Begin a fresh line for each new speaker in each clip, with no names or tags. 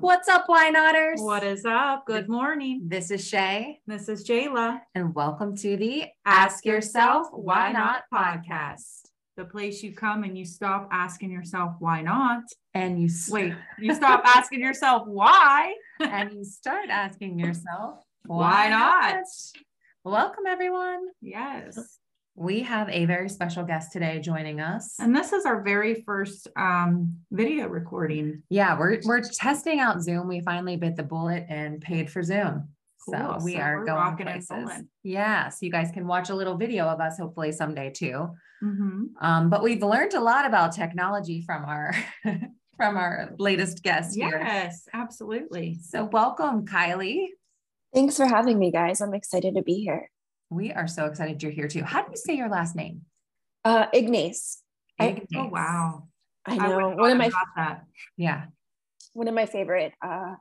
What's up, Why Notters?
What is up? Good morning.
This is Shay,
This is Jayla.
and welcome to the Ask Yourself Why Not podcast.
The place you come and you stop asking yourself why not.
And you s-
Wait, you stop asking yourself why.
and you start asking yourself
Why not?
Welcome, everyone.
Yes.
We have a very special guest today joining us.
And this is our very first um, video recording.
Yeah, we're we're testing out Zoom. We finally bit the bullet and paid for Zoom. So we
So
are going places. Yeah, so you guys can watch a little video of us hopefully someday too.
Mhm.
Um, but we've learned a lot about technology from our from our latest guest here.
Yes, absolutely.
So welcome, Kylie.
Thanks for having me, guys. I'm excited to be here.
We are so excited you're here too. How do you say your last name?
Uh, Ignace. I-
Ignace.
Oh, wow.
I
I
know
would've
one of my
that.
Yeah.
one of my favorite. Uh,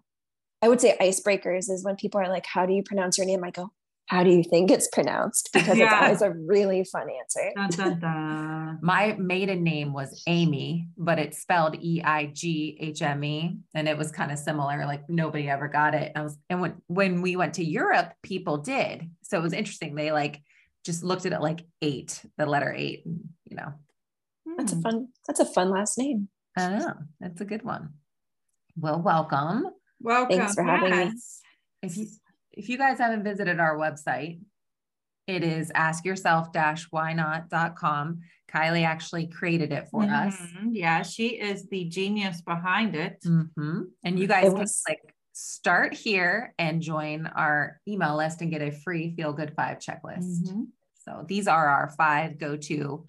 I would say icebreakers is when people are like, "How do you pronounce your name?" I go, "How do you think it's pronounced?" Because
Yeah.
it's always a really fun answer.
Dun, dun, dun.
My maiden name was Eighme, but it's spelled E I G H M E, and it was kind of similar. Like nobody ever got it. I was, and when when we went to Europe, people did. So it was interesting. They like just looked at it like eight, the letter eight. and, You know,
That's a
Hmm.
fun. That's a fun last name.
I know that's a good one. Well, welcome.
Welcome.
Thanks for having me.
If you if you guys haven't visited our website it is askyourself-whynot.com kylie actually created it for us
Mhm. Yeah, she is the genius behind it.
Mhm. and you guys
It
can like start here and join our email list and get a free feel good five checklist
Mhm.
so these are our five go-to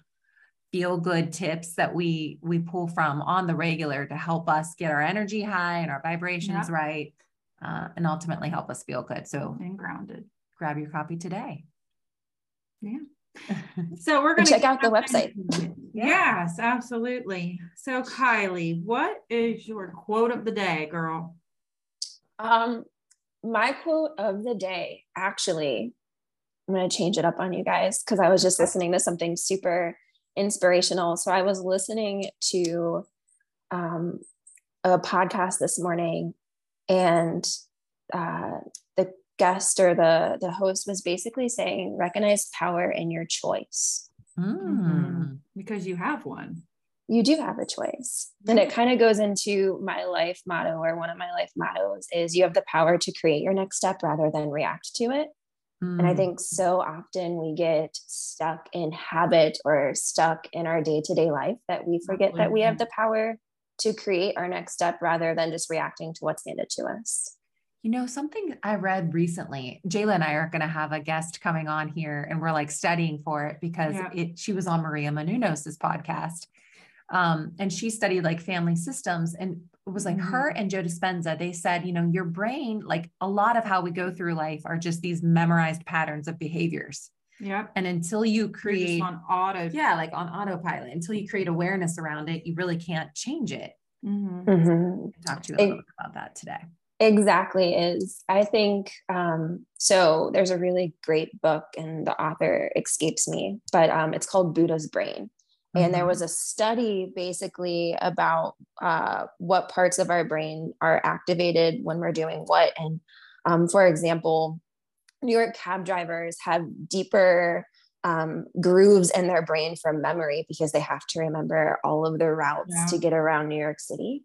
feel good tips that we we pull from on the regular to help us get our energy high and our vibrations
Yeah.
right uh, and ultimately help us feel good so
And grounded.
grab your copy today.
Yeah. So we're going to
check out the website.
Yeah.
Yes, absolutely. So Kylie, what is your quote of the day, girl?
Um, my quote of the day, actually, I'm going to change it up on you guys because I was just listening to something super inspirational. So I was listening to um, a podcast this morning, and uh, the guest or the the host was basically saying, "Recognize power in your choice."
Mm.
Because you have one.
you do have a choice. And it kind of goes into my life motto, or one of my life mottos is you have the power to create your next step rather than react to it. And I
Mm.
think so often we get stuck in habit or stuck in our day to day life that we forget that we have the power to create our next step rather than just reacting to what's handed to us.
You know, something I read recently, Jayla and I are going to have a guest coming on here and we're like studying for it because
Yeah.
it, she was on Maria Menounos' podcast. Um, and she studied like family systems and it was like
Mhm.
her and Joe Dispenza, they said, you know, your brain, like a lot of how we go through life are just these memorized patterns of behaviors.
Yep.
And until you create
on auto.
yeah, like on autopilot until you create awareness around it, you really can't change it.
Mhm.
Mhm.
Talk to you a little
It-
bit about that today.
Exactly is I think um, so. There's a really great book, and the author escapes me, but um, it's called Buddha's Brain. And there
Mhm.
was a study basically about uh, what parts of our brain are activated when we're doing what. And um, for example, New York cab drivers have deeper um, grooves in their brain from memory because they have to remember all of the routes
Yeah.
to get around New York City.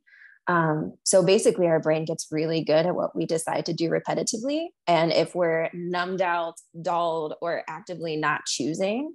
Um, so basically, our brain gets really good at what we decide to do repetitively. And if we're numbed out, dulled, or actively not choosing,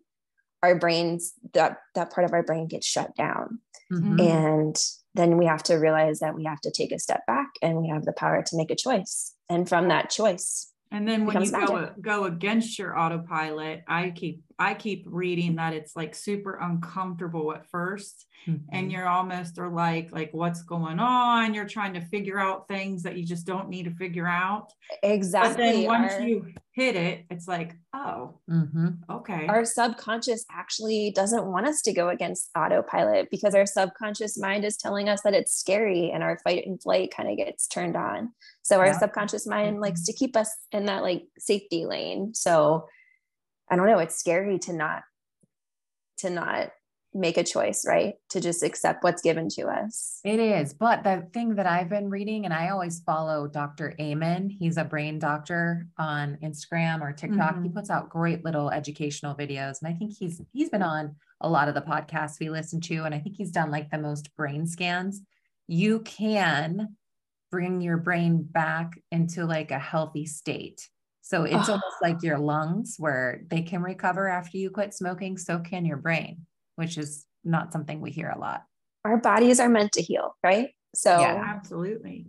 our brains that that part of our brain gets shut down
Mhm.
and then we have to realize that we have to take a step back and we have the power to make a choice and from that choice
And then when you go go against your autopilot, I keep I keep reading that it's like super uncomfortable at first,
Mhm.
and you're almost or like like what's going on? You're trying to figure out things that you just don't need to figure out. exactly But
exactly
then once
our,
you hit it, it's like oh
Mhm.
okay.
our subconscious actually doesn't want us to go against autopilot because our subconscious mind is telling us that it's scary and our fight and flight kind of gets turned on so our
Yeah.
subconscious mind likes to keep us in that like safety lane so I don't know, it's scary to not to not make a choice, right? To just accept what's given to us.
It is. But the thing that I've been reading, and I always follow Dr. Amen, he's a brain doctor on Instagram or TikTok. Mm-hmm. He puts out great little educational videos. And I think he's he's been on a lot of the podcasts we listen to. And I think he's done like the most brain scans. You can bring your brain back into like a healthy state. So it's oh. almost like your lungs where they can recover after you quit smoking, so can your brain which is not something we hear a lot.
Our bodies are meant to heal, right? So,
yeah, absolutely.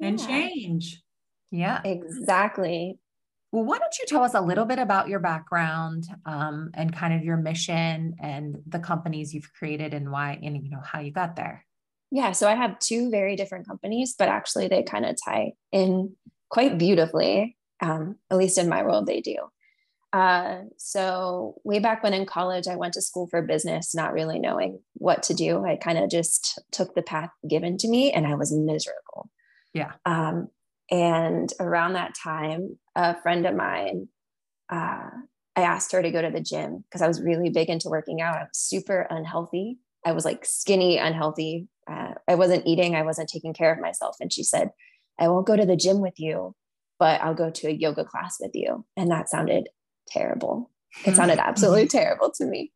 And yeah. change.
Yeah,
exactly.
Well, why don't you tell us a little bit about your background um, and kind of your mission and the companies you've created and why, and you know, how you got there?
Yeah, so I have two very different companies, but actually they kind of tie in quite beautifully. Um, at least in my world, they do. Uh, so way back when in college, I went to school for business, not really knowing what to do. I kind of just took the path given to me, and I was miserable.
Yeah.
Um, and around that time, a friend of mine, uh, I asked her to go to the gym because I was really big into working out. I was super unhealthy. I was like skinny, unhealthy. Uh, I wasn't eating. I wasn't taking care of myself. And she said, I won't go to the gym with you, but I'll go to a yoga class with you. And that sounded terrible. It sounded absolutely terrible to me.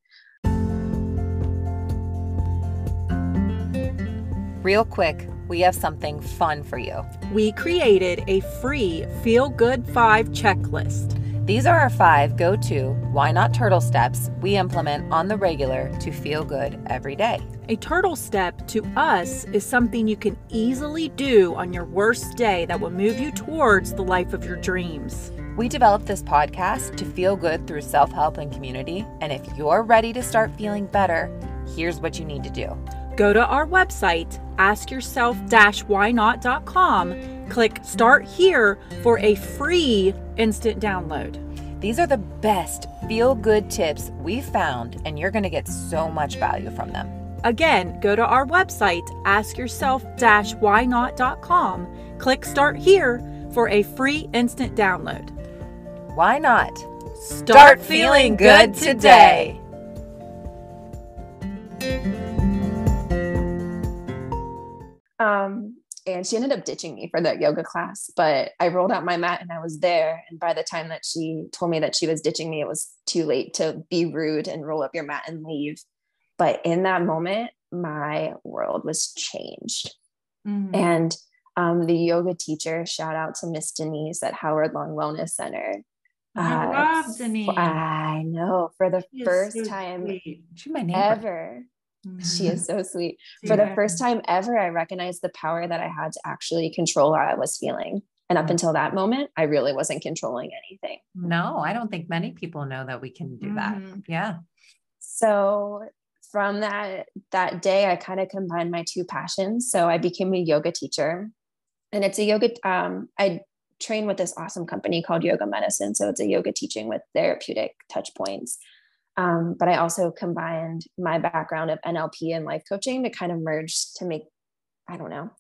Real quick, we have something fun for you.
We created a free Feel Good 5 checklist.
These are our five go to why not turtle steps we implement on the regular to feel good every day.
A turtle step to us is something you can easily do on your worst day that will move you towards the life of your dreams.
We developed this podcast to feel good through self help and community. And if you're ready to start feeling better, here's what you need to do
go to our website, askyourself-whynot.com, click start here for a free instant download.
These are the best feel good tips we found, and you're going to get so much value from them.
Again, go to our website, askyourself-whynot.com, click start here for a free instant download.
Why not?
Start, Start feeling good today.
Um, and she ended up ditching me for that yoga class, but I rolled out my mat and I was there. And by the time that she told me that she was ditching me, it was too late to be rude and roll up your mat and leave. But in that moment, my world was changed. Mm-hmm. And um, the yoga teacher, shout out to Miss Denise at Howard Long Wellness Center.
I uh, love Denise.
I know for the she first so time ever. Mm-hmm. She is so sweet. Yeah. For the first time ever, I recognized the power that I had to actually control how I was feeling. And up mm-hmm. until that moment, I really wasn't controlling anything.
No, I don't think many people know that we can do mm-hmm. that. Yeah.
So from that that day, I kind of combined my two passions. So I became a yoga teacher and it's a yoga um, i train with this awesome company called yoga medicine so it's a yoga teaching with therapeutic touch points um, but i also combined my background of nlp and life coaching to kind of merge to make i don't know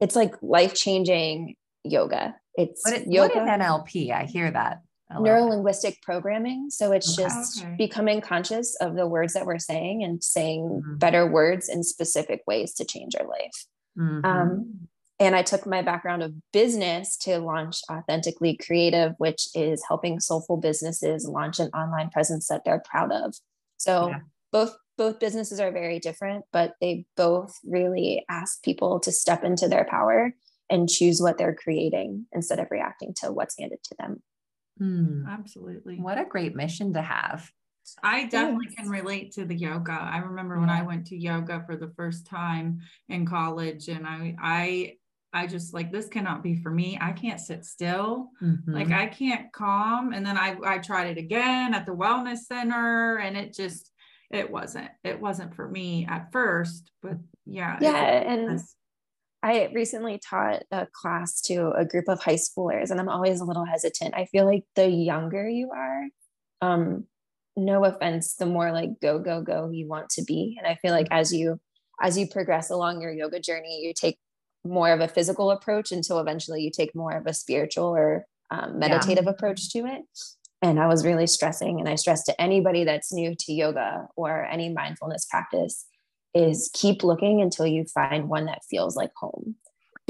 it's like life changing yoga it's
what,
yoga,
what is nlp i hear that
neuro linguistic programming so it's okay. just okay. becoming conscious of the words that we're saying and saying mm-hmm. better words in specific ways to change our life mm-hmm. um, and I took my background of business to launch Authentically Creative, which is helping soulful businesses launch an online presence that they're proud of. So yeah. both both businesses are very different, but they both really ask people to step into their power and choose what they're creating instead of reacting to what's handed to them.
Mm, absolutely.
What a great mission to have.
I definitely yes. can relate to the yoga. I remember yeah. when I went to yoga for the first time in college and I I I just like this cannot be for me. I can't sit still. Mm-hmm. Like I can't calm. And then I I tried it again at the wellness center and it just it wasn't it wasn't for me at first, but yeah.
Yeah, and I recently taught a class to a group of high schoolers and I'm always a little hesitant. I feel like the younger you are, um no offense, the more like go go go you want to be. And I feel like as you as you progress along your yoga journey, you take more of a physical approach until eventually you take more of a spiritual or um, meditative yeah. approach to it. and I was really stressing. And I stress to anybody that's new to yoga or any mindfulness practice is keep looking until you find one that feels like home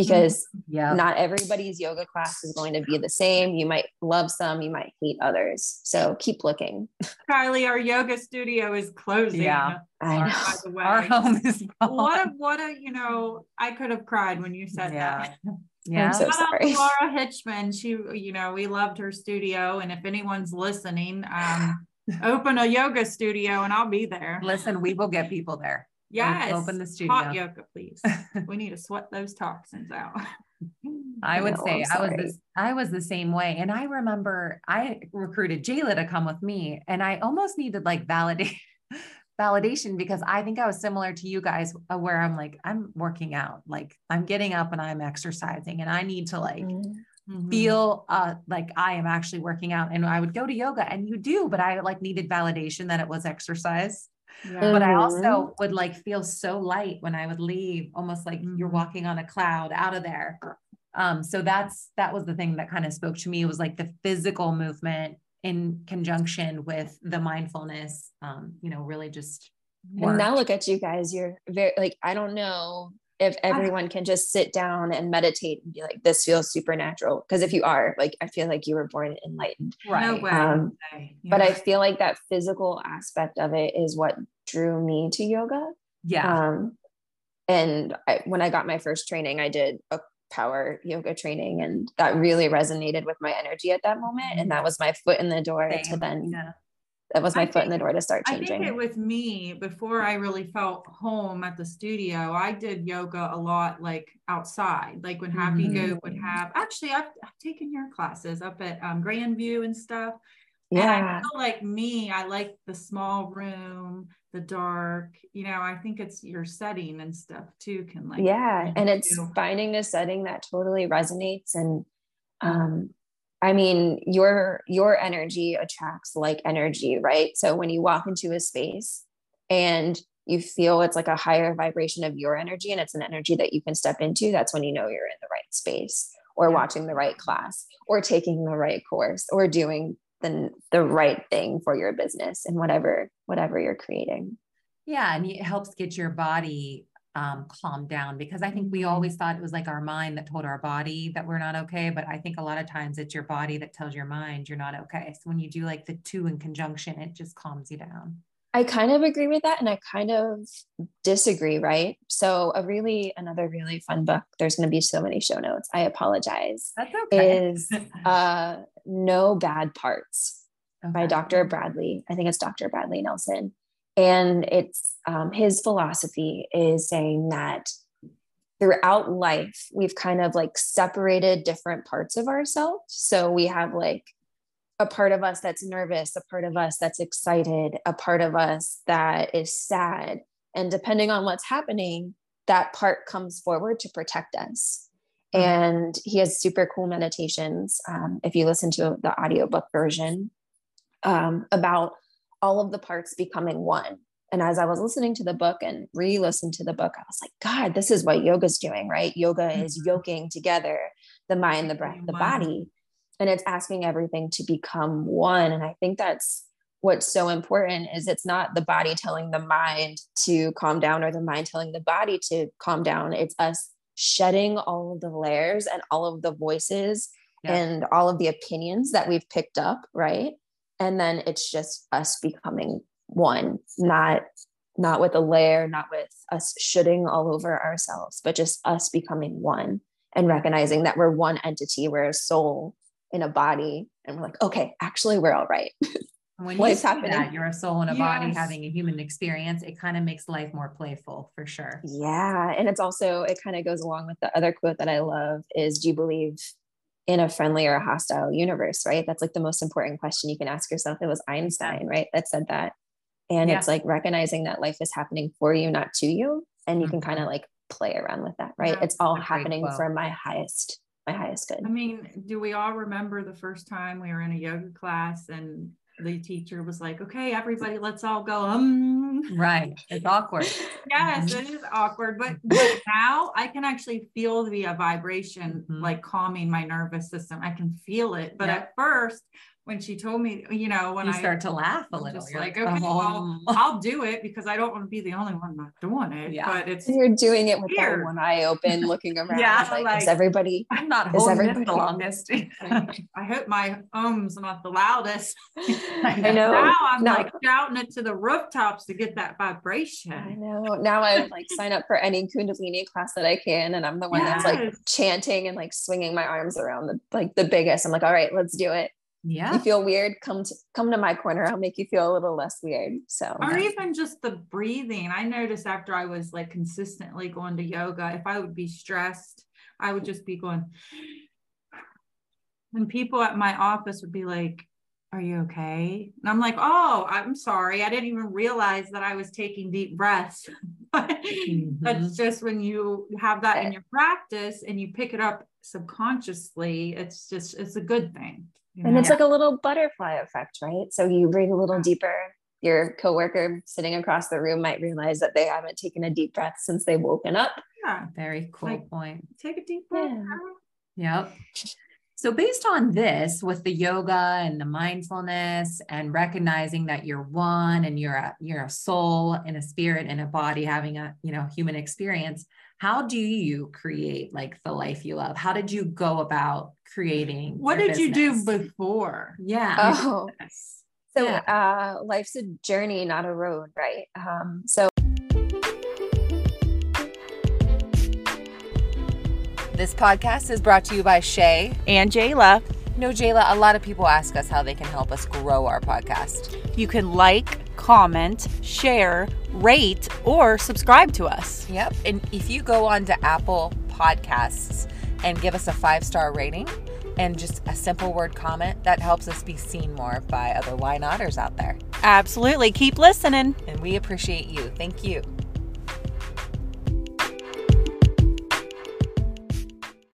because yeah. not everybody's yoga class is going to be the same. You might love some, you might hate others. So keep looking.
Carly, our yoga studio is closing.
Yeah.
Our, by the way.
Our home is
gone. What a what a you know, I could have cried when you said
yeah.
that.
Yeah. I'm so sorry.
Laura Hitchman. She, you know, we loved her studio. And if anyone's listening, um, open a yoga studio and I'll be there.
Listen, we will get people there.
Yes.
Open the studio.
Hot yoga, please. we need to sweat those toxins out.
I would no, say I was this, I was the same way. And I remember I recruited Jayla to come with me and I almost needed like validate validation because I think I was similar to you guys uh, where I'm like, I'm working out, like I'm getting up and I'm exercising and I need to like mm-hmm. feel uh, like I am actually working out. And I would go to yoga and you do, but I like needed validation that it was exercise. Yeah. But I also mm-hmm. would like feel so light when I would leave, almost like mm-hmm. you're walking on a cloud out of there. Um, so that's that was the thing that kind of spoke to me. It was like the physical movement in conjunction with the mindfulness. Um, you know, really just
and now look at you guys. You're very like I don't know if everyone can just sit down and meditate and be like, this feels supernatural. Because if you are, like, I feel like you were born enlightened.
Right. No
um, yeah. But I feel like that physical aspect of it is what drew me to yoga.
Yeah.
Um, and I, when I got my first training, I did a power yoga training, and that really resonated with my energy at that moment. And that was my foot in the door Same. to then yeah that was my I foot think, in the door to start changing.
I think it was me before I really felt home at the studio. I did yoga a lot like outside, like when Happy mm-hmm. Goat would have. Actually, I've, I've taken your classes up at um, Grandview and stuff.
Yeah.
And I feel like me, I like the small room, the dark. You know, I think it's your setting and stuff too. Can like
yeah, and it's finding a setting that totally resonates and um I mean, your your energy attracts like energy, right? So when you walk into a space and you feel it's like a higher vibration of your energy and it's an energy that you can step into, that's when you know you're in the right space or watching the right class or taking the right course or doing the, the right thing for your business and whatever whatever you're creating.
Yeah, and it helps get your body um, calm down because I think we always thought it was like our mind that told our body that we're not okay. But I think a lot of times it's your body that tells your mind you're not okay. So when you do like the two in conjunction, it just calms you down.
I kind of agree with that and I kind of disagree, right? So a really another really fun book, there's going to be so many show notes. I apologize.
That's okay.
Is uh No Bad Parts okay. by Dr. Bradley. I think it's Dr. Bradley Nelson. And it's um, his philosophy is saying that throughout life, we've kind of like separated different parts of ourselves. So we have like a part of us that's nervous, a part of us that's excited, a part of us that is sad. And depending on what's happening, that part comes forward to protect us. Mm-hmm. And he has super cool meditations. Um, if you listen to the audiobook version um, about all of the parts becoming one. And as I was listening to the book and re listened to the book, I was like, God, this is what yoga's doing, right? Yoga is mm-hmm. yoking together the mind, the breath, the body. And it's asking everything to become one. And I think that's what's so important is it's not the body telling the mind to calm down or the mind telling the body to calm down. It's us shedding all of the layers and all of the voices yeah. and all of the opinions that we've picked up, right? And then it's just us becoming one not not with a layer not with us shooting all over ourselves but just us becoming one and recognizing that we're one entity we're a soul in a body and we're like okay actually we're all right
when you happening? that you're a soul in a yes. body having a human experience it kind of makes life more playful for sure
yeah and it's also it kind of goes along with the other quote that i love is do you believe in a friendly or a hostile universe, right? That's like the most important question you can ask yourself. It was Einstein, right? That said that. And yeah. it's like recognizing that life is happening for you, not to you. And you mm-hmm. can kind of like play around with that, right? Yeah, it's all happening for my highest, my highest good.
I mean, do we all remember the first time we were in a yoga class and the teacher was like, okay, everybody, let's all go. Um,
right. It's awkward.
yes, it is awkward. But, but now I can actually feel the vibration mm-hmm. like calming my nervous system. I can feel it. But yeah. at first, when she told me, you know, when
you
I
start to laugh a
I'm
little.
just like,
like,
okay,
oh.
well, I'll do it because I don't want to be the only one not doing it.
Yeah.
But it's
You're doing it with
Weird.
that one eye open, looking around.
Yeah,
like,
like-
is everybody?
I'm not
Is
holding this
everybody-
the longest.
I hope my um's are not the loudest.
I know.
Now I'm
Now-
like shouting it to the rooftops to get that vibration.
I know. Now I like sign up for any Kundalini class that I can, and I'm the one that's like chanting and like swinging my arms around the like the biggest. I'm like, all right, let's do it.
Yeah.
You feel weird? Come to come to my corner. I'll make you feel a little less weird. So
Or even just the breathing. I noticed after I was like consistently going to yoga, if I would be stressed, I would just be going. And people at my office would be like, Are you okay? And I'm like, Oh, I'm sorry. I didn't even realize that I was taking deep breaths. Mm-hmm. That's just when you have that in your practice and you pick it up subconsciously, it's just, it's a good thing. You
and
know?
it's like a little butterfly effect, right? So you breathe a little
Yeah.
deeper. Your coworker sitting across the room might realize that they haven't taken a deep breath since they've woken up.
yeah,
Very cool
Like-
point.
take a deep breath.
Yeah.
Yep. So, based on this, with the yoga and the mindfulness and recognizing that you're one and you're a you're a soul and a spirit and a body having a you know human experience, how do you create like the life you love? How did you go about creating?
What
your
did you do before?
Yeah.
Oh,
Yes.
so
Yeah.
uh, life's a journey, not a road, right? Um, so
This podcast is brought to you by Shay.
And Jayla,
No, Jayla, a lot of people ask us how they can help us grow our podcast.
you can like, comment, share, rate, or subscribe to us.
Yep. And if you go on to Apple Podcasts and give us a five star rating and just a simple word comment, that helps us be seen more by other why notters out there.
Absolutely. Keep listening.
And we appreciate you. Thank you.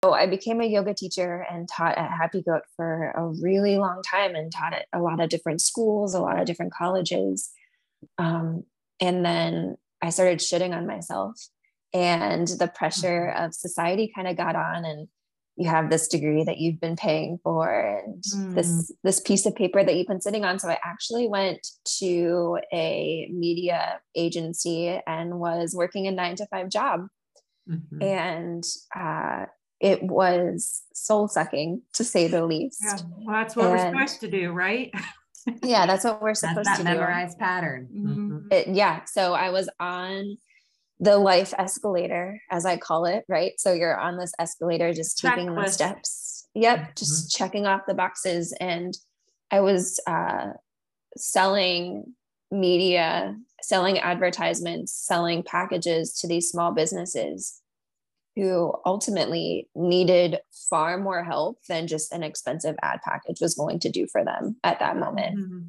So I became a yoga teacher and taught at Happy Goat for a really long time and taught at a lot of different schools, a lot of different colleges. Um, and then I started shitting on myself, and the pressure of society kind of got on. And you have this degree that you've been paying for, and this this piece of paper that you've been sitting on. So I actually went to a media agency and was working a nine to five job
Mhm.
and uh, it was soul sucking to say the least.
Yeah. Well, that's what we're supposed to do, right?
Yeah, that's what we're supposed
that
to
memorized pattern.
Mhm.
Mhm.
do. It, yeah, so I was on the life escalator, as I call it, right? So you're on this escalator, just taking the steps. Yep, just checking off the boxes. And I was uh, selling media, selling advertisements, selling packages to these small businesses who ultimately needed far more help than just an expensive ad package was going to do for them at that moment.
Mhm.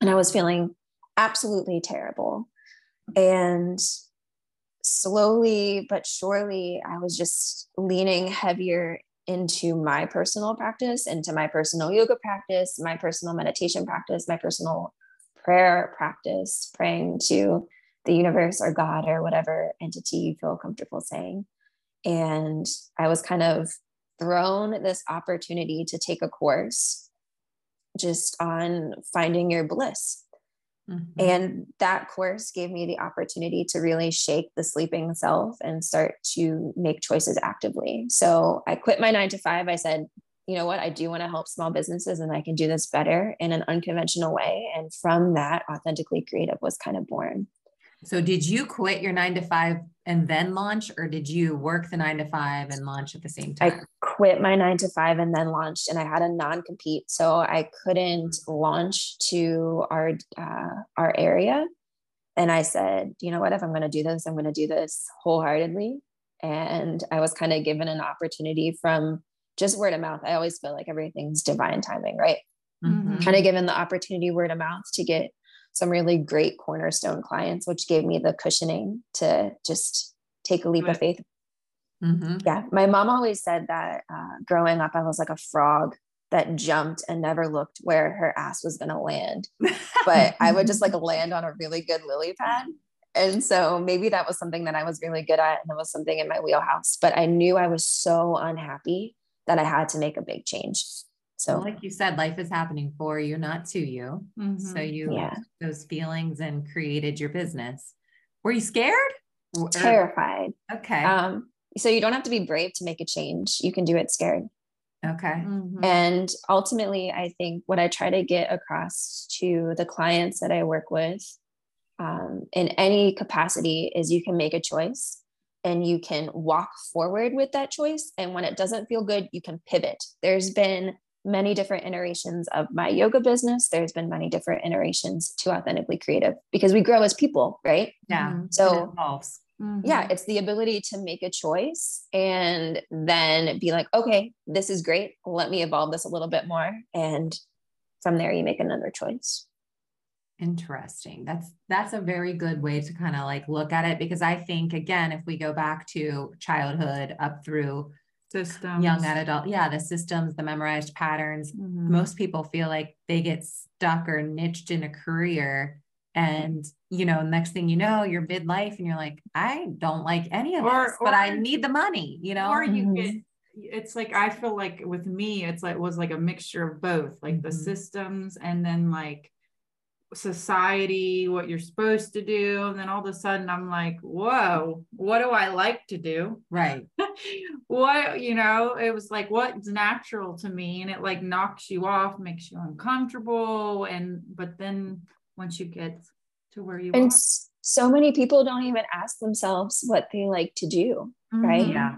And I was feeling absolutely terrible. And slowly but surely, I was just leaning heavier into my personal practice, into my personal yoga practice, my personal meditation practice, my personal prayer practice, praying to the universe or God or whatever entity you feel comfortable saying. And I was kind of thrown this opportunity to take a course just on finding your bliss.
Mhm.
And that course gave me the opportunity to really shake the sleeping self and start to make choices actively. So I quit my nine to five. I said, you know what? I do want to help small businesses and I can do this better in an unconventional way. And from that, Authentically Creative was kind of born.
So, did you quit your nine to five and then launch, or did you work the nine to five and launch at the same time?
I quit my nine to five and then launched, and I had a non compete. So I couldn't launch to our, uh, our area. And I said, you know what? If I'm going to do this, I'm going to do this wholeheartedly. And I was kind of given an opportunity from just word of mouth. I always feel like everything's divine timing, right?
Mhm.
Kind of given the opportunity word of mouth to get some really great cornerstone clients, which gave me the cushioning to just take a leap of
Right.
faith
Mhm.
yeah, my mom always said that uh, growing up, I was like a frog that jumped and never looked where her ass was going to land. But I would just like land on a really good lily pad. And so maybe that was something that I was really good at and it was something in my wheelhouse. But I knew I was so unhappy that I had to make a big change. So,
like you said, life is happening for you, not to you. Mm-hmm. So you
yeah.
those feelings and created your business. Were you scared?
Terrified.
Okay.
Um, so you don't have to be brave to make a change. You can do it scared.
Okay.
Mm-hmm. And ultimately, I think what I try to get across to the clients that I work with um, in any capacity is you can make a choice and you can walk forward with that choice. And when it doesn't feel good, you can pivot. There's been many different iterations of my yoga business. There's been many different iterations to authentically creative because we grow as people, right?
Yeah.
Mm-hmm. So, mm-hmm. yeah, it's the ability to make a choice and then be like, okay, this is great. Let me evolve this a little bit more. And from there, you make another choice.
Interesting. That's that's a very good way to kind of like look at it because I think again, if we go back to childhood up through
systems,
young adult, yeah, the systems, the memorized patterns, mm-hmm. most people feel like they get stuck or niched in a career. And you know, next thing you know, you're midlife and you're like, I don't like any of or, this, but I need the money, you know.
Or you mm-hmm. get it's like I feel like with me, it's like it was like a mixture of both, like mm-hmm. the systems and then like society, what you're supposed to do. And then all of a sudden I'm like, whoa, what do I like to do?
Right.
what, you know, it was like, what's natural to me? And it like knocks you off, makes you uncomfortable. And, but then once you get to where you
and
are.
so many people don't even ask themselves what they like to do. Mm-hmm. Right.
Yeah.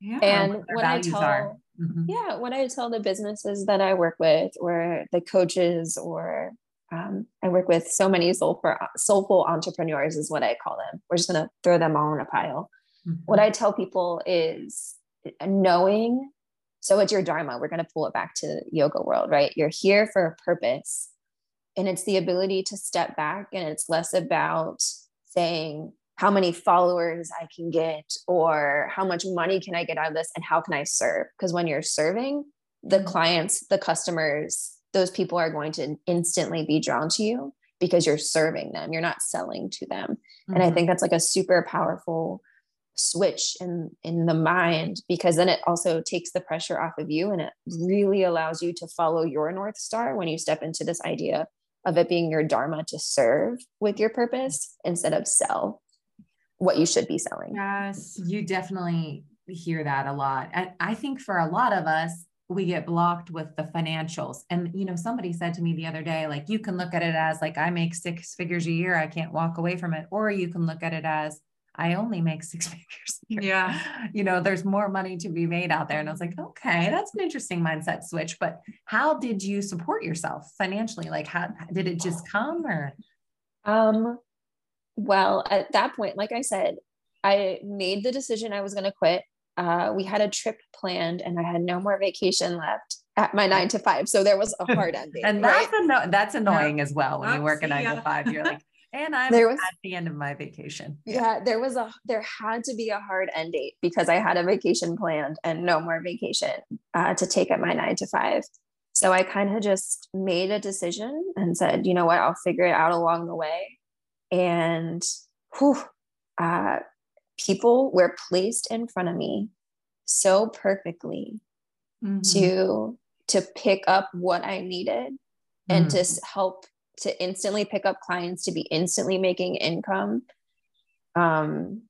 Yeah. And what, what I tell, mm-hmm. yeah, what I tell the businesses that I work with or the coaches or um, I work with so many soulful, soulful entrepreneurs, is what I call them. We're just going to throw them all in a pile. Mm-hmm. What I tell people is knowing. So it's your dharma. We're going to pull it back to yoga world, right? You're here for a purpose, and it's the ability to step back, and it's less about saying how many followers I can get or how much money can I get out of this, and how can I serve? Because when you're serving, the mm-hmm. clients, the customers, those people are going to instantly be drawn to you because you're serving them you're not selling to them mm-hmm. and i mm-hmm. think that's like a super powerful switch in in the mind because then it also takes the pressure off of you and it really allows you to follow your north star when you step into this idea of it being your dharma to serve with your purpose instead of sell what you should be selling
yes you definitely hear that a lot and i think for a lot of us we get blocked with the financials. And, you know, somebody said to me the other day, like, you can look at it as like, I make six figures a year. I can't walk away from it. Or you can look at it as, I only make six figures.
Yeah.
You know, there's more money to be made out there. And I was like, okay, that's an interesting mindset switch. But how did you support yourself financially? Like, how did it just come or?
Um, well, at that point, like I said, I made the decision I was going to quit uh, we had a trip planned and I had no more vacation left at my nine to five. So there was a hard ending.
and that's, right? anno- that's annoying yeah. as well. When you work a nine to five, you're like, and I'm there was, at the end of my vacation.
Yeah. yeah, there was a there had to be a hard end date because I had a vacation planned and no more vacation uh, to take at my nine to five. So I kind of just made a decision and said, you know what, I'll figure it out along the way. And whew, uh, people were placed in front of me so perfectly mm-hmm. to to pick up what I needed mm-hmm. and to mm. help to instantly pick up clients to be instantly making income. Um,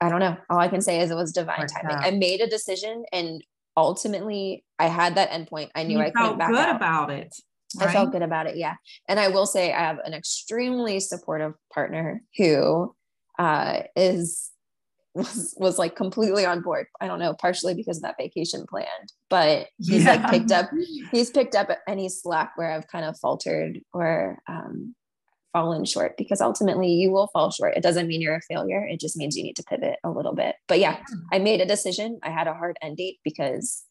I don't know. All I can say is it was divine timing. I made a decision and ultimately I had that endpoint. I knew you I back
good
out.
about it.
Right? I felt good about it. Yeah. And I will say I have an extremely supportive partner who uh, is was was like completely on board. I don't know, partially because of that vacation planned, but he's yeah. like picked up, he's picked up any slack where I've kind of faltered or um, fallen short because ultimately you will fall short. It doesn't mean you're a failure. It just means you need to pivot a little bit. But yeah, I made a decision. I had a hard end date because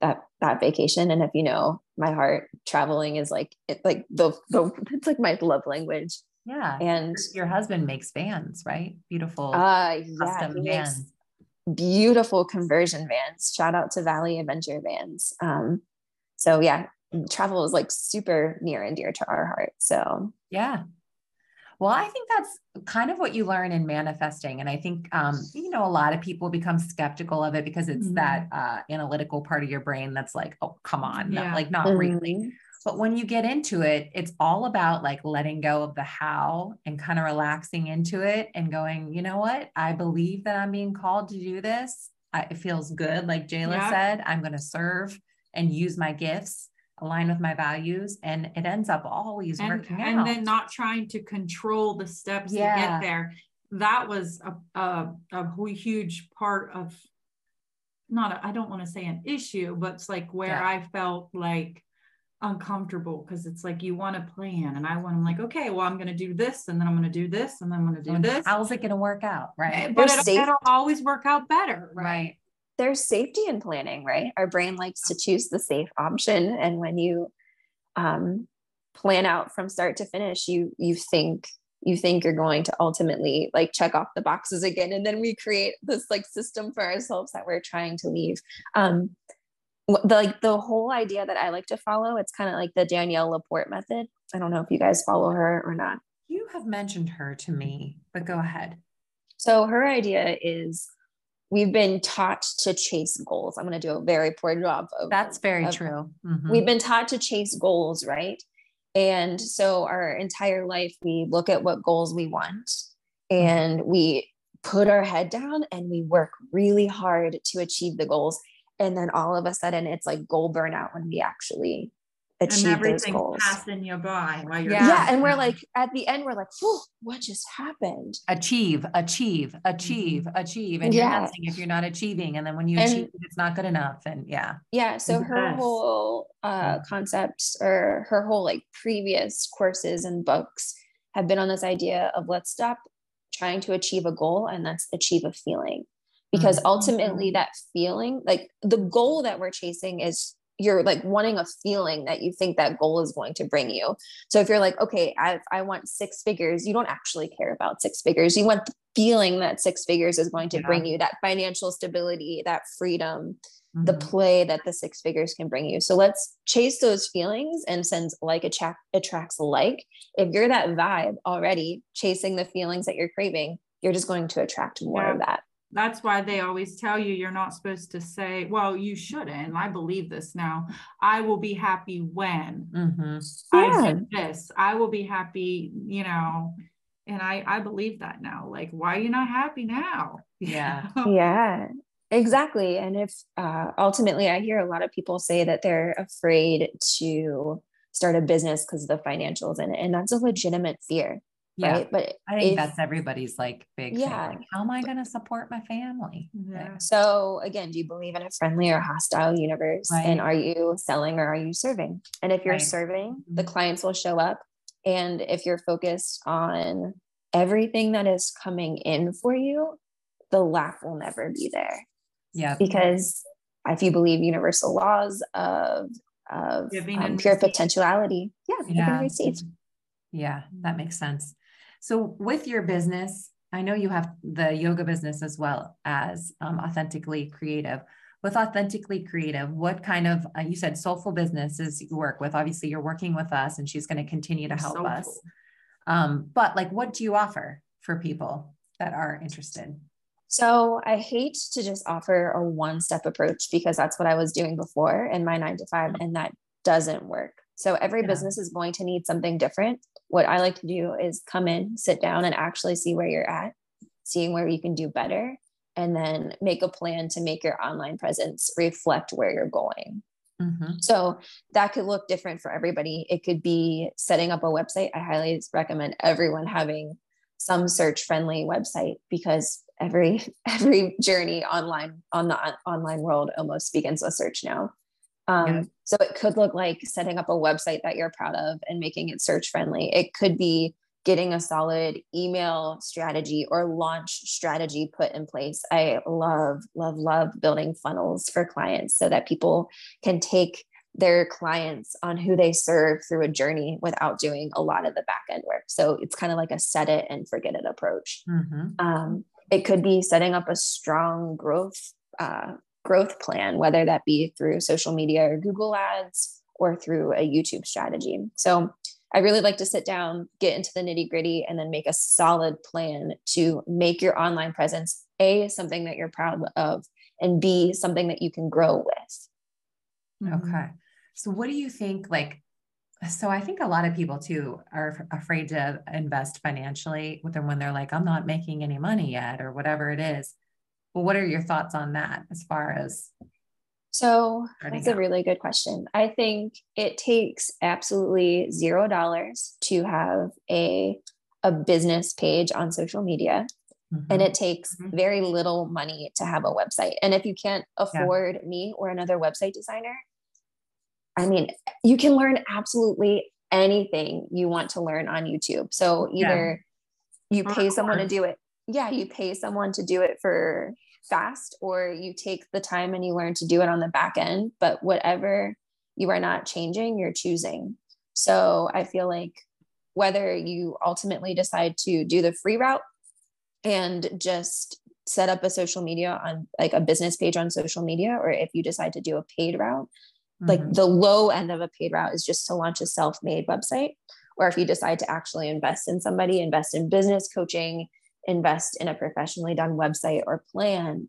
that that vacation. And if you know my heart, traveling is like it like the, the it's like my love language.
Yeah.
And
your husband makes vans, right? Beautiful
uh, custom yeah, vans. Beautiful conversion vans. Shout out to Valley Adventure Vans. Um, so yeah, travel is like super near and dear to our heart. So
yeah. Well, I think that's kind of what you learn in manifesting. And I think, um, you know, a lot of people become skeptical of it because it's mm-hmm. that uh, analytical part of your brain that's like, oh, come on, yeah. not, like not mm-hmm. really. But when you get into it, it's all about like letting go of the how and kind of relaxing into it and going, you know what? I believe that I'm being called to do this. I, it feels good. Like Jayla yeah. said, I'm going to serve and use my gifts align with my values and it ends up always
and,
working out.
and then not trying to control the steps yeah. to get there that was a, a, a huge part of not I don't want to say an issue but it's like where yeah. I felt like uncomfortable because it's like you want to plan and I want to like okay well I'm going to do this and then I'm going to do this and then I'm going to do and this
how's it going to work out right
but it'll, it'll, always work out better
right, right
there's safety in planning, right? Our brain likes to choose the safe option. And when you um, plan out from start to finish, you you think you think you're going to ultimately like check off the boxes again. And then we create this like system for ourselves that we're trying to leave. Um, the, like the whole idea that I like to follow, it's kind of like the Danielle Laporte method. I don't know if you guys follow her or not.
You have mentioned her to me, but go ahead.
So her idea is we've been taught to chase goals. I'm going to do a very poor job of
That's very of, true.
Mm-hmm. We've been taught to chase goals, right? And so our entire life we look at what goals we want and we put our head down and we work really hard to achieve the goals and then all of a sudden it's like goal burnout when we actually achieve and everything those goals.
passing you by while you're
yeah. yeah and we're like at the end we're like what just happened
achieve achieve achieve mm-hmm. achieve and yeah. you're if you're not achieving and then when you and, achieve it's not good enough and yeah
yeah so her whole uh concept or her whole like previous courses and books have been on this idea of let's stop trying to achieve a goal and let's achieve a feeling because mm-hmm. ultimately that feeling like the goal that we're chasing is you're like wanting a feeling that you think that goal is going to bring you. So if you're like, okay, I, I want six figures, you don't actually care about six figures. You want the feeling that six figures is going to yeah. bring you that financial stability, that freedom, mm-hmm. the play that the six figures can bring you. So let's chase those feelings and since like attract attracts like. If you're that vibe already chasing the feelings that you're craving, you're just going to attract more yeah. of that
that's why they always tell you you're not supposed to say, well, you shouldn't. I believe this now. I will be happy when mm-hmm. yeah. I do this. I will be happy, you know. And I I believe that now. Like, why are you not happy now?
Yeah.
yeah. Exactly. And if uh, ultimately, I hear a lot of people say that they're afraid to start a business because of the financials in it. And that's a legitimate fear yeah. right
but i think if, that's everybody's like big yeah like, how am i going to support my family
yeah. so again do you believe in a friendly or hostile universe right. and are you selling or are you serving and if you're right. serving the mm-hmm. clients will show up and if you're focused on everything that is coming in for you the lack will never be there
yeah
because if you believe universal laws of of um, pure potentiality yeah, yeah.
yeah that makes sense so, with your business, I know you have the yoga business as well as um, authentically creative. With authentically creative, what kind of uh, you said soulful businesses you work with? Obviously, you're working with us, and she's going to continue to help soulful. us. Um, but like, what do you offer for people that are interested?
So I hate to just offer a one step approach because that's what I was doing before in my nine to five, and that doesn't work. So every yeah. business is going to need something different. What I like to do is come in, sit down, and actually see where you're at, seeing where you can do better, and then make a plan to make your online presence reflect where you're going. Mm-hmm. So that could look different for everybody. It could be setting up a website. I highly recommend everyone having some search friendly website because every every journey online on the online world almost begins with search now um, yeah. So it could look like setting up a website that you're proud of and making it search friendly. It could be getting a solid email strategy or launch strategy put in place. I love, love, love building funnels for clients so that people can take their clients on who they serve through a journey without doing a lot of the back end work. So it's kind of like a set it and forget it approach. Mm-hmm. Um, it could be setting up a strong growth uh, growth plan, whether that be through social media or Google ads or through a YouTube strategy. So I really like to sit down, get into the nitty gritty, and then make a solid plan to make your online presence A, something that you're proud of, and B, something that you can grow with.
Mm-hmm. Okay. So, what do you think? Like, so I think a lot of people too are afraid to invest financially with them when they're like, I'm not making any money yet, or whatever it is. Well, what are your thoughts on that as far as
so that's a really good question. I think it takes absolutely zero dollars to have a a business page on social media. Mm-hmm. And it takes mm-hmm. very little money to have a website. And if you can't afford yeah. me or another website designer, I mean, you can learn absolutely anything you want to learn on YouTube. So either yeah. you pay someone to do it. Yeah, you pay someone to do it for fast or you take the time and you learn to do it on the back end but whatever you are not changing you're choosing so i feel like whether you ultimately decide to do the free route and just set up a social media on like a business page on social media or if you decide to do a paid route mm-hmm. like the low end of a paid route is just to launch a self-made website or if you decide to actually invest in somebody invest in business coaching invest in a professionally done website or plan,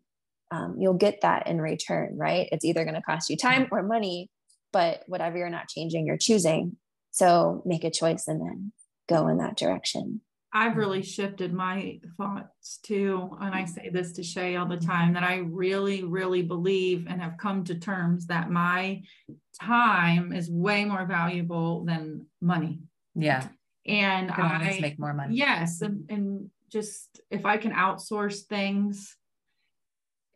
um, you'll get that in return, right? It's either going to cost you time or money, but whatever you're not changing, you're choosing. So make a choice and then go in that direction.
I've really shifted my thoughts too. And I say this to Shay all the time that I really, really believe and have come to terms that my time is way more valuable than money.
Yeah.
And I want to
make more money.
Yes. And, and just if I can outsource things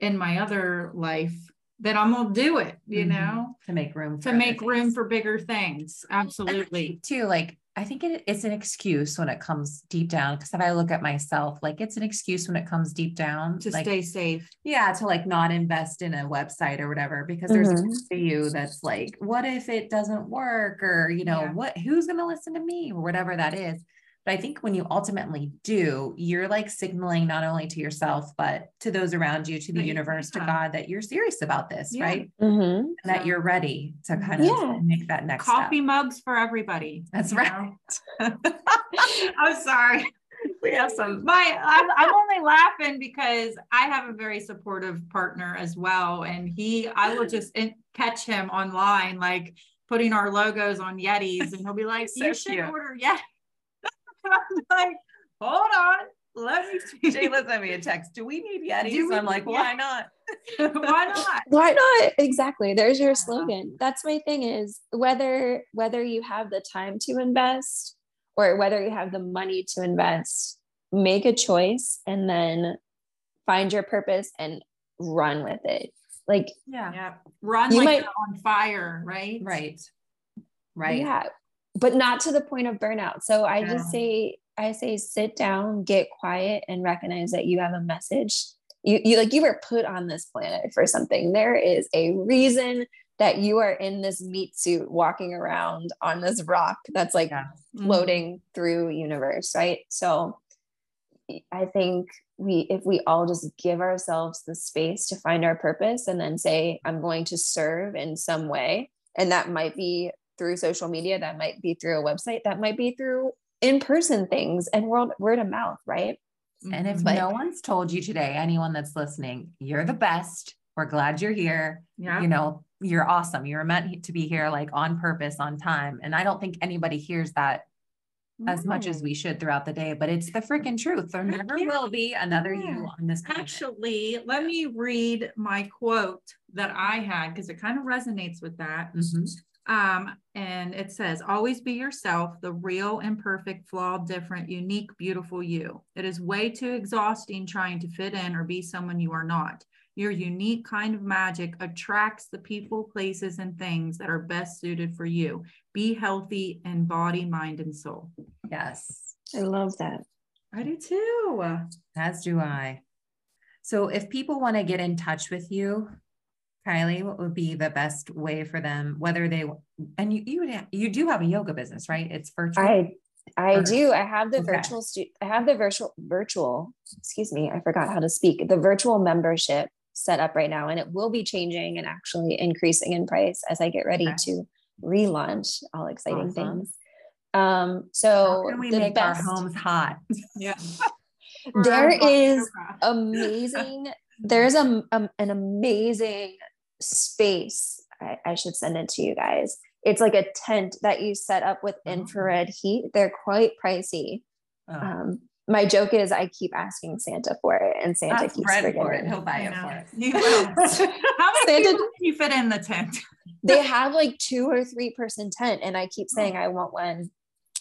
in my other life, then I'm gonna do it, you mm-hmm. know,
to make room
to make room for bigger things. Absolutely.
Too like I think it, it's an excuse when it comes deep down. Because if I look at myself, like it's an excuse when it comes deep down
to
like,
stay safe.
Yeah, to like not invest in a website or whatever. Because there's mm-hmm. a you that's like, what if it doesn't work, or you know, yeah. what who's gonna listen to me, or whatever that is. But I think when you ultimately do, you're like signaling not only to yourself, but to those around you, to the universe, to God, that you're serious about this, yeah. right?
Mm-hmm.
And that you're ready to kind of yeah. make that next
coffee
step.
mugs for everybody.
That's right.
I'm sorry. We have some. My, I'm, I'm only laughing because I have a very supportive partner as well, and he, I will just in, catch him online, like putting our logos on Yetis, and he'll be like, so "You should cute. order Yetis." I'm like, hold on. Let me
see. Jayla sent me a text. Do we need Yetis? We, I'm like, why not?
why not?
Why not? Exactly. There's your slogan. That's my thing is whether whether you have the time to invest or whether you have the money to invest, make a choice and then find your purpose and run with it. Like
yeah, yeah. run like might, on fire, right?
Right. Right.
Yeah but not to the point of burnout. So I yeah. just say, I say, sit down, get quiet, and recognize that you have a message. You, you like you were put on this planet for something. There is a reason that you are in this meat suit walking around on this rock that's like yeah. Mm-hmm. floating mm-hmm. through universe, right? So I think we if we all just give ourselves the space to find our purpose and then say I'm going to serve in some way and that might be through social media, that might be through a website, that might be through in-person things and word, word of mouth, right?
And if but, no one's told you today, anyone that's listening, you're the best. We're glad you're here. Yeah. You know, you're awesome. You're meant to be here like on purpose, on time. And I don't think anybody hears that as much as we should throughout the day, but it's the freaking truth. There never yeah. will be another yeah. you on this.
Planet. Actually, let me read my quote that I had because it kind of resonates with that. Mm-hmm. Um, and it says, always be yourself, the real, imperfect, flawed, different, unique, beautiful you. It is way too exhausting trying to fit in or be someone you are not. Your unique kind of magic attracts the people, places, and things that are best suited for you. Be healthy in body, mind, and soul.
Yes.
I love that.
I do too.
As do I. So if people want to get in touch with you, Kylie, what would be the best way for them, whether they and you you you do have a yoga business, right? It's virtual.
I I or, do. I have the okay. virtual stu- I have the virtual virtual, excuse me, I forgot how to speak. The virtual membership set up right now and it will be changing and actually increasing in price as I get ready okay. to relaunch all exciting awesome. things. Um, so
How can we
the
make
best,
our homes hot?
Yeah.
There
We're on
is
yoga.
amazing, there's a, um, an amazing space. I, I should send it to you guys. It's like a tent that you set up with
Oh.
infrared heat. They're quite pricey.
Oh,
Um, my joke is I keep asking Santa for it, and Santa
that's
keeps
bread for it.
forgetting.
He'll buy it for us.
You will. How many
Santa-
people can you fit in the tent?
they have like two or three person tent, and I keep saying I want one.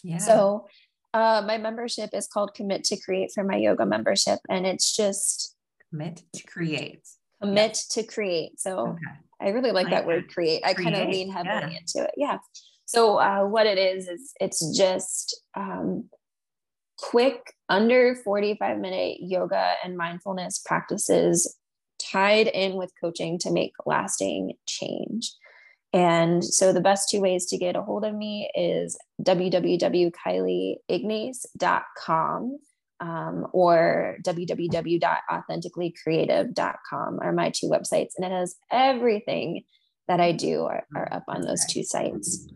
Yeah.
So, uh, my membership is called Commit to Create for my yoga membership, and it's just
commit to create.
Commit to create. So,
Okay.
I really like
Like
that word create. I kind of lean heavily
yeah.
into it. Yeah. So uh, what it is is it's just um, quick under 45 minute yoga and mindfulness practices tied in with coaching to make lasting change. And so the best two ways to get a hold of me is www.kylieignace.com um, or www.authenticallycreative.com are my two websites. And it has everything that I do are, are up on those two sites.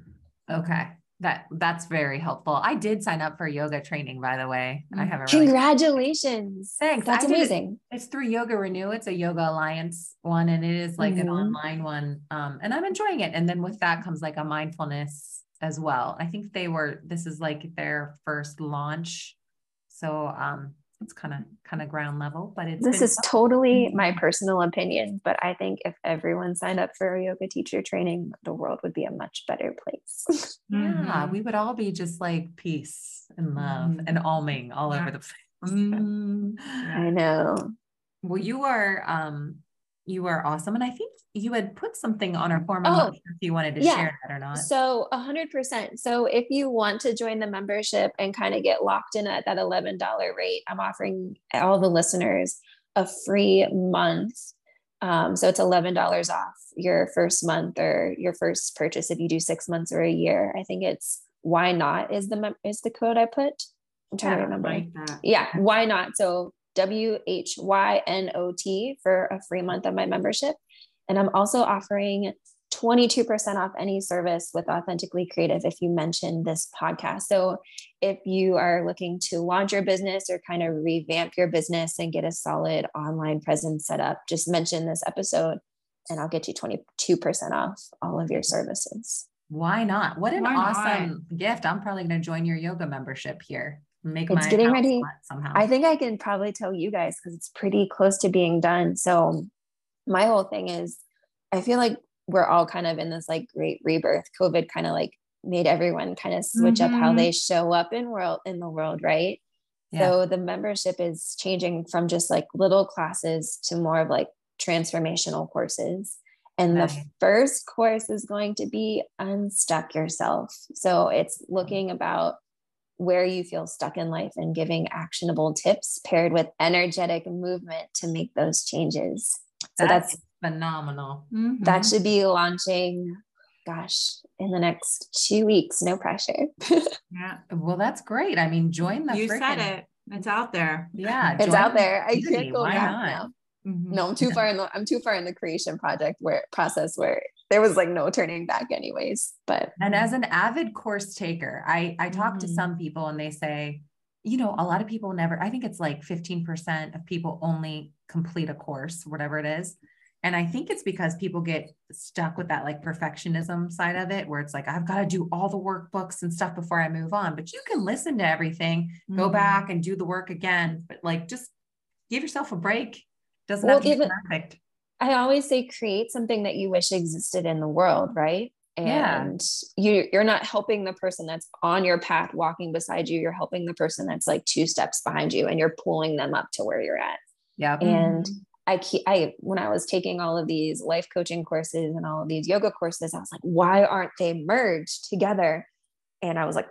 Okay. That that's very helpful. I did sign up for yoga training, by the way. I haven't really
Congratulations.
Thanks.
That's
I did
amazing.
It's through Yoga Renew. It's a yoga alliance one, and it is like an
Mhm.
online one. Um, and I'm enjoying it. And then with that comes like a mindfulness as well. I think they were. This is like their first launch, so um, it's kind of kind of ground level. But it's
This is
fun.
totally my personal opinion, but I think if everyone signed up for a yoga teacher training, the world would be a much better place.
yeah.
Mhm.
We would all be just like peace and love
Mhm.
and alming all
Yeah.
over the place.
Mm,
I know.
Well, you are um you are awesome. And I think you had put something on our form. I'm
Oh,
not sure if you wanted to
yeah.
share that or not.
So a hundred percent. So if you want to join the membership and kind of get locked in at that eleven dollar rate, I'm offering all the listeners a free month. Um, so it's eleven dollars off your first month or your first purchase if you do six months or a year. I think it's why not is the mem- is the code I put. I'm trying to remember.
like
yeah, why not? So W H Y N O T for a free month of my membership. And I'm also offering 22% off any service with Authentically Creative if you mention this podcast. So if you are looking to launch your business or kind of revamp your business and get a solid online presence set up, just mention this episode and I'll get you 22% off all of your services.
Why not? What an
Why not?
awesome gift. I'm probably going to join your yoga membership here. Make
It's getting ready.
somehow.
I think I can probably tell you guys because it's pretty close to being done. So my whole thing is I feel like we're all kind of in this like great rebirth. COVID kind of like made everyone kind of switch up how
Mhm.
they show up in world in the world, right?
Yeah.
So the membership is changing from just like little classes to more of like transformational courses. And the first course is going to be unstuck yourself. So it's looking about where you feel stuck in life and giving actionable tips paired with energetic movement to make those changes. So that's,
that's phenomenal.
Mhm.
that should be launching, gosh, in the next two weeks. No pressure.
yeah.
Well, that's great. I mean, join the
You
frickin-
said it. It's out there.
Yeah.
it's out there. I can't go
Why
back
not?
now.
Mhm.
No, I'm too far in the I'm too far in the creation project where process where there was like no turning back anyways. But
And as an avid course taker, I I talk to
Mhm.
some people and they say, you know, a lot of people never, I think it's like 15% of people only complete a course, whatever it is. And I think it's because people get stuck with that like perfectionism side of it, where it's like, I've got to do all the workbooks and stuff before I move on. But you can listen to everything, go
Mhm.
back and do the work again. But like, just give yourself a break. Doesn't
Well,
have to be perfect.
I always say create something that you wish existed in the world, right?
Yeah.
And you you're not helping the person that's on your path walking beside you. You're helping the person that's like two steps behind you and you're pulling them up to where you're at.
Yeah.
And
Mhm.
I keep I when I was taking all of these life coaching courses and all of these yoga courses, I was like, why aren't they merged together? And I was like,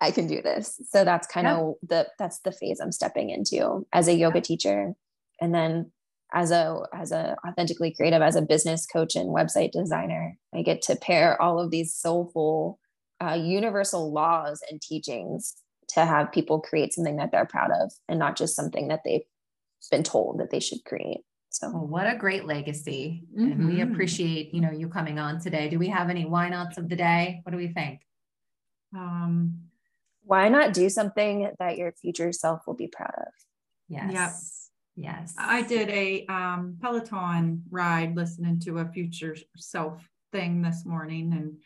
I can do this. So that's kind of the that's the phase I'm stepping into as a yoga teacher. And then as a as a authentically creative, as a business coach and website designer, I get to pair all of these soulful uh, universal laws and teachings to have people create something that they're proud of and not just something that they've been told that they should create. So
Well, what a great legacy. And we
Mhm.
appreciate, you know, you coming on today. Do we have any why nots of the day? What do we think?
Um,
why not do something that your future self will be proud of?
Yes. Yep. Yes.
I did a um, Peloton ride listening to a future self thing this morning. And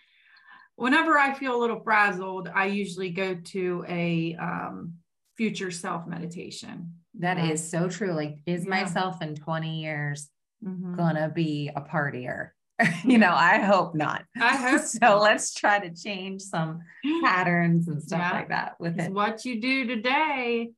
whenever I feel a little frazzled, I usually go to a um, future self meditation.
That yeah. is so true. Like, is yeah. myself in 20 years mm-hmm. gonna be a partier? you know, I hope not.
I hope
so. so. Let's try to change some patterns and stuff yeah. like that with it.
What you do today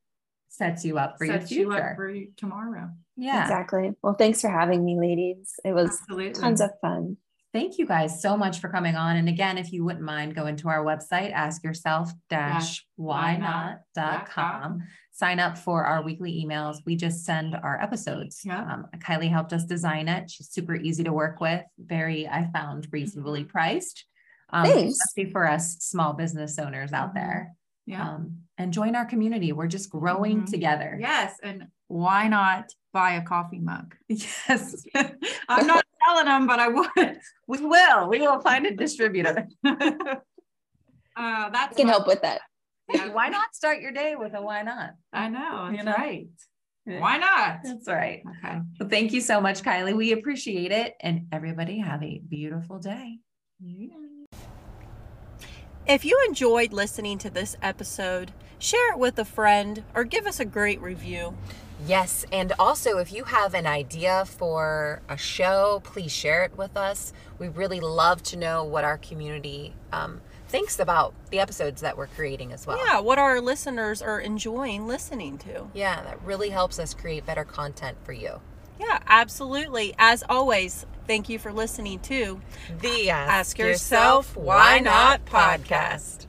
sets you up for your future. You up
for tomorrow.
Yeah. Exactly. Well, thanks for having me, ladies. It was Absolutely. tons of fun.
Thank you guys so much for coming on. And again, if you wouldn't mind, go into our website, ask yourself dash why not.com. Sign up for our weekly emails. We just send our episodes. Yeah. Um, Kylie helped us design it. She's super easy to work with, very, I found reasonably mm-hmm. priced. Um, Thanks. Especially for us small business owners out mm-hmm. there. Yeah. Um, and join our community. We're just growing mm-hmm. together.
Yes. And why not buy a coffee mug? Yes. I'm not selling them, but I would.
We will. We will find a distributor. uh,
that's can help with that.
Yeah. Why not start your day with a why not?
I know. That's you know? right. Why not?
That's right. Okay. Well, thank you so much, Kylie. We appreciate it. And everybody have a beautiful day. Yeah.
If you enjoyed listening to this episode, share it with a friend or give us a great review.
Yes, and also if you have an idea for a show, please share it with us. We really love to know what our community um, thinks about the episodes that we're creating as well.
Yeah, what our listeners are enjoying listening to.
Yeah, that really helps us create better content for you.
Yeah, absolutely. As always, thank you for listening to
the Ask, Ask Yourself Why Not podcast. podcast.